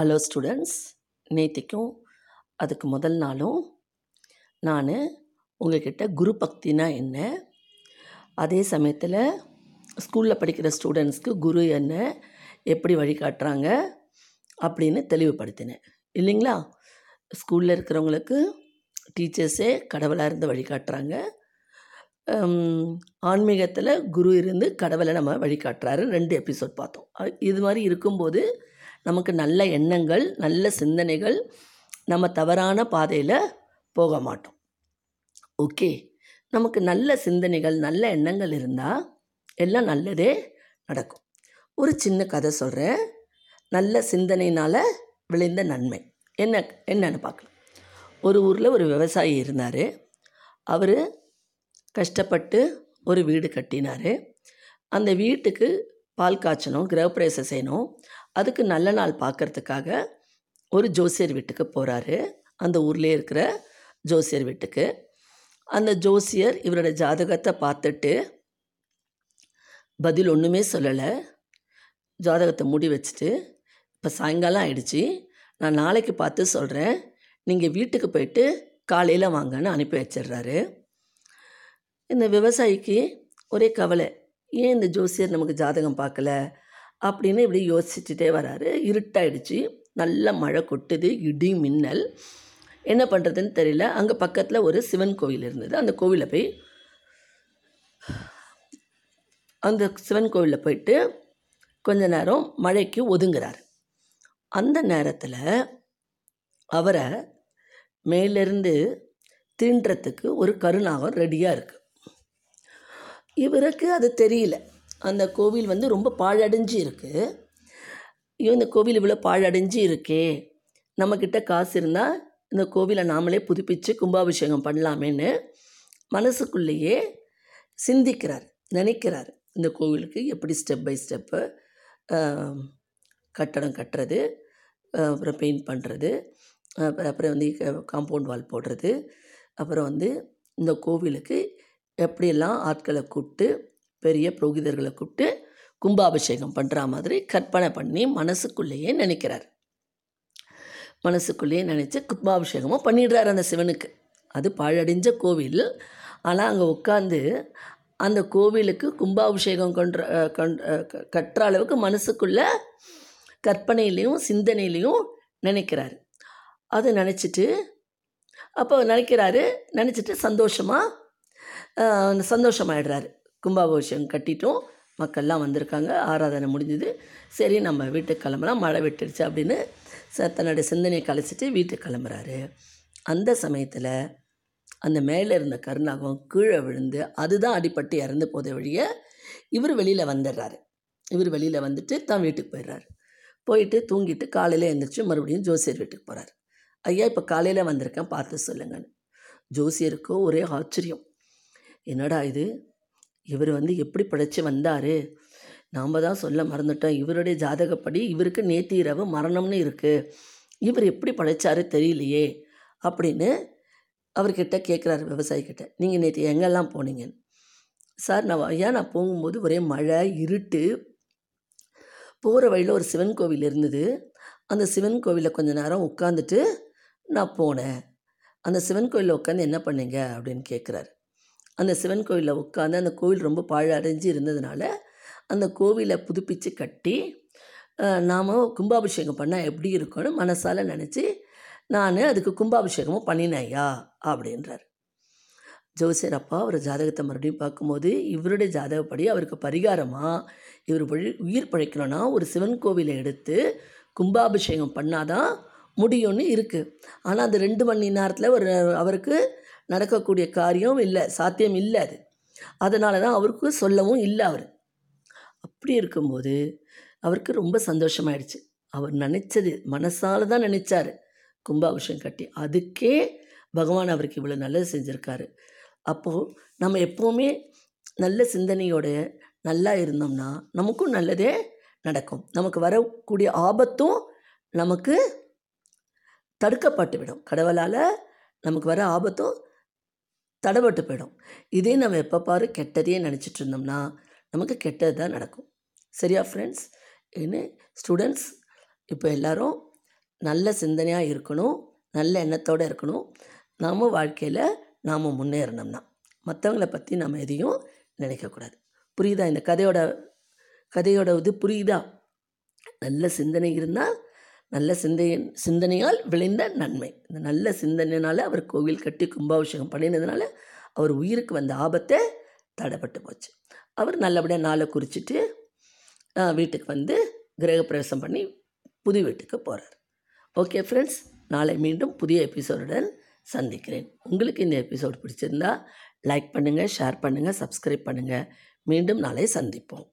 Hello students நேத்திக்கும் அதுக்கு முதல் நாளும் நான் உங்கள்கிட்ட குரு பக்தினா என்ன? அதே சமயத்தில் ஸ்கூலில் படிக்கிற ஸ்டூடெண்ட்ஸ்க்கு குரு என்ன? எப்படி வழிகாட்டுறாங்க? அப்படின்னு தெளிவுபடுத்தினேன். இல்லைங்களா? ஸ்கூலில் இருக்கிறவங்களுக்கு டீச்சர்ஸே கடவுளாக இருந்து வழிகாட்டுறாங்க. ஆன்மீகத்தில் குரு இருந்து கடவுளை நம்ம வழிகாட்டுறாரு ரெண்டு எபிசோட் பார்த்தோம். இது மாதிரி இருக்கும்போது நமக்கு நல்ல எண்ணங்கள் நல்ல சிந்தனைகள் நம்ம தவறான பாதையில் போக மாட்டோம். ஓகே? நமக்கு நல்ல சிந்தனைகள் நல்ல எண்ணங்கள் இருந்தால் எல்லாம் நல்லதே நடக்கும். ஒரு சின்ன கதை சொல்கிறேன் நல்ல சிந்தனையினால் விளைந்த நன்மை. என்ன என்னன்னு பார்க்கலாம். ஒரு ஊரில் ஒரு விவசாயி இருந்தார். அவர் கஷ்டப்பட்டு ஒரு வீடு கட்டினார். அந்த வீட்டுக்கு பால் காய்ச்சணும் கிரகப்பிரவேசம் செய்யணும். அதுக்கு நல்ல நாள் பார்க்கறதுக்காக ஒரு ஜோசியர் வீட்டுக்கு போகிறாரு அந்த ஊர்லேயே இருக்கிற ஜோசியர் வீட்டுக்கு. அந்த ஜோசியர் இவரோட ஜாதகத்தை பார்த்துட்டு பதில் ஒன்றுமே சொல்லலை. ஜாதகத்தை மூடி வச்சுட்டு இப்போ சாயங்காலம் ஆயிடுச்சு. நான் நாளைக்கு பார்த்து சொல்கிறேன் நீங்கள் வீட்டுக்கு போயிட்டு காலையில் வாங்கன்னு அனுப்பி வச்சிடுறாரு. இந்த விவசாயிக்கு ஒரே கவலை. ஏன் இந்த ஜோசியர் நமக்கு ஜாதகம் பார்க்கல? அப்படின்னு இப்படி யோசிச்சுட்டே வராரு. இருட்டாயிடுச்சு. நல்ல மழை கொட்டுது. இடி மின்னல். என்ன பண்ணுறதுன்னு தெரியல. அங்கே பக்கத்தில் ஒரு சிவன் கோவில் இருந்தது. அந்த கோவிலில் போய் அந்த சிவன் கோவிலில் போயிட்டு கொஞ்ச நேரம் மழைக்கு ஒதுங்குறார். அந்த நேரத்தில் அவரை மேலிருந்து தீண்டுறதுக்கு ஒரு கருநாகம் ரெடியாக இருக்குது இவருக்கு அது தெரியல. அந்த கோவில் வந்து ரொம்ப பாழடைஞ்சு இருக்குது ஐயோ இந்த கோவில் இவ்வளோ பாழடைஞ்சு இருக்கே நம்மக்கிட்ட காசு இருந்தால் இந்த கோவிலை நாமளே புதுப்பிச்சு கும்பாபிஷேகம் பண்ணலாமேன்னு மனசுக்குள்ளேயே சிந்திக்கிறார் நினைக்கிறார். இந்த கோவிலுக்கு எப்படி ஸ்டெப் பை ஸ்டெப்பு கட்டடம் கட்டுறது அப்புறம் பெயிண்ட் பண்ணுறது அப்புறம் அப்புறம் வந்து காம்பவுண்ட் வால் போடுறது அப்புறம் வந்து இந்த கோவிலுக்கு எப்படியெல்லாம் ஆட்களை கூப்பிட்டு பெரிய புரோகிதர்களை கூப்பிட்டு கும்பாபிஷேகம் பண்ணுற மாதிரி கற்பனை பண்ணி மனசுக்குள்ளேயே நினைக்கிறார். மனசுக்குள்ளேயே நினச்சி கும்பாபிஷேகமும் பண்ணிடுறாரு அந்த சிவனுக்கு. அது பாழடைஞ்ச கோவில். ஆனால் அங்கே உட்காந்து அந்த கோவிலுக்கு கும்பாபிஷேகம் கொன்ற அஹ் கட்டுற அளவுக்கு மனசுக்குள்ள கற்பனையிலையும் சிந்தனையிலையும் நினைக்கிறாரு. அதை நினச்சிட்டு அப்போ நினைக்கிறாரு நினச்சிட்டு சந்தோஷமாக சந்தோஷமாயிடுறாரு. கும்பாபிஷேகம் கட்டிட்டோம். மக்கள்லாம் வந்திருக்காங்க. ஆராதனை முடிஞ்சது. சரி நம்ம வீட்டுக்கு கிளம்பலாம். மழை விட்டுடுச்சு அப்படின்னு ச தன்னுடைய சிந்தனையை கலைச்சிட்டு வீட்டுக்கு கிளம்புறாரு. அந்த சமயத்தில் அந்த மேலே இருந்த கருணாகம் கீழே விழுந்து அதுதான் அடிப்பட்டு இறந்து போத வழிய இவர் வெளியில் வந்துடுறாரு. இவர் வெளியில் வந்துட்டு தான் வீட்டுக்கு போயிடுறாரு. போயிட்டு தூங்கிட்டு காலையில் எழுந்திரிச்சு மறுபடியும் ஜோசியர் வீட்டுக்கு போகிறார் ஐயா இப்போ காலையில் வந்திருக்கேன். பார்த்து சொல்லுங்கன்னு. ஜோசியருக்கோ ஒரே ஆச்சரியம். என்னடா இது? இவர் வந்து எப்படி பிழைச்சி வந்தார்? நாம் தான் சொல்ல மறந்துட்டோம். இவருடைய ஜாதகப்படி இவருக்கு நேற்று இரவு மரணம்னு இருக்குது இவர் எப்படி படைச்சாரு தெரியலையே அப்படின்னு அவர்கிட்ட கேட்குறாரு விவசாயிக்கிட்ட நீங்கள் நேற்று எங்கெல்லாம் போனீங்கன்னு சார் நான் ஐயா நான் போகும்போது ஒரே மழை இருட்டு. போகிற வழியில் ஒரு சிவன் கோவில் இருந்தது. அந்த சிவன் கோவிலில் கொஞ்ச நேரம் உட்காந்துட்டு நான் போனேன். அந்த சிவன் கோவிலில் உட்காந்து என்ன பண்ணீங்க அப்படின்னு கேட்குறாரு அந்த சிவன் கோவிலில் உட்காந்து அந்த கோவில் ரொம்ப பாழடைஞ்சு இருந்ததுனால அந்த கோவிலை புதுப்பித்து கட்டி நாம் கும்பாபிஷேகம் பண்ணால் எப்படி இருக்கும்னு மனசால் நினச்சி நான் அதுக்கு கும்பாபிஷேகமும் பண்ணினேயா அப்படின்றார். ஜோசியர் அப்பா அவர் ஜாதகத்தை மறுபடியும் பார்க்கும்போது இவருடைய ஜாதகப்படி அவருக்கு பரிகாரமாக இவர் வழி- உயிர் பழைக்கணும்னா ஒரு சிவன் கோவிலை எடுத்து கும்பாபிஷேகம் பண்ணாதான் முடியும்னு இருக்குது ஆனால் அந்த ரெண்டு மணி நேரத்தில் ஒரு அவருக்கு நடக்கக்கூடிய காரியம் இல்லை சாத்தியம் இல்லை அது. அதனால தான் அவருக்கு சொல்லவும் இல்லை அவர். அப்படி இருக்கும்போது அவருக்கு ரொம்ப சந்தோஷமாயிடுச்சு. அவர் நினச்சது மனசால் தான் நினச்சார். கும்பாபிஷேகம் கட்டி அதுக்கே பகவான் அவருக்கு இவ்வளோ நல்லது செஞ்சுருக்காரு. அப்போது நம்ம எப்போவுமே நல்ல சிந்தனையோட நல்லா இருந்தோம்னா நமக்கும் நல்லதே நடக்கும். நமக்கு வரக்கூடிய ஆபத்தும் நமக்கு தடுக்கப்பட்டு விடும். கடவுளால் நமக்கு வர ஆபத்தும் தடைபட்டு போயிடும். இதே நம்ம எப்போ பாரு கெட்டதையே நினச்சிட்டு இருந்தோம்னா நமக்கு கெட்டது தான் நடக்கும். சரியா ஃப்ரெண்ட்ஸ் என்ன? ஸ்டூடெண்ட்ஸ் இப்போ எல்லாரும் நல்ல சிந்தனையாக இருக்கணும் நல்ல எண்ணத்தோடு இருக்கணும். நாம் வாழ்க்கையில் நாம் முன்னேறினோம்னா மற்றவங்கள பற்றி நம்ம எதையும் நினைக்கக்கூடாது புரியுதா? இந்த கதையோட கதையோட இது புரியுதா? நல்ல சிந்தனை இருந்தால் நல்ல சிந்தை சிந்தனையால் விளைந்த நன்மை. இந்த நல்ல சிந்தனையினால் அவர் கோவில் கட்டி கும்பாபிஷேகம் பண்ணினதுனால அவர் உயிருக்கு வந்த ஆபத்தை தடைப்பட்டு போச்சு. அவர் நல்லபடியாக நாளை குறிச்சிட்டு வீட்டுக்கு வந்து கிரகப்பிரவேசம் பண்ணி புது வீட்டுக்கு போகிறார் ஓகே ஃப்ரெண்ட்ஸ் நாளை மீண்டும் புதிய எபிசோடுடன் சந்திக்கிறேன். உங்களுக்கு இந்த எபிசோடு பிடிச்சிருந்தா லைக் பண்ணுங்கள் ஷேர் பண்ணுங்கள் சப்ஸ்கிரைப் பண்ணுங்கள் மீண்டும் நாளை சந்திப்போம்.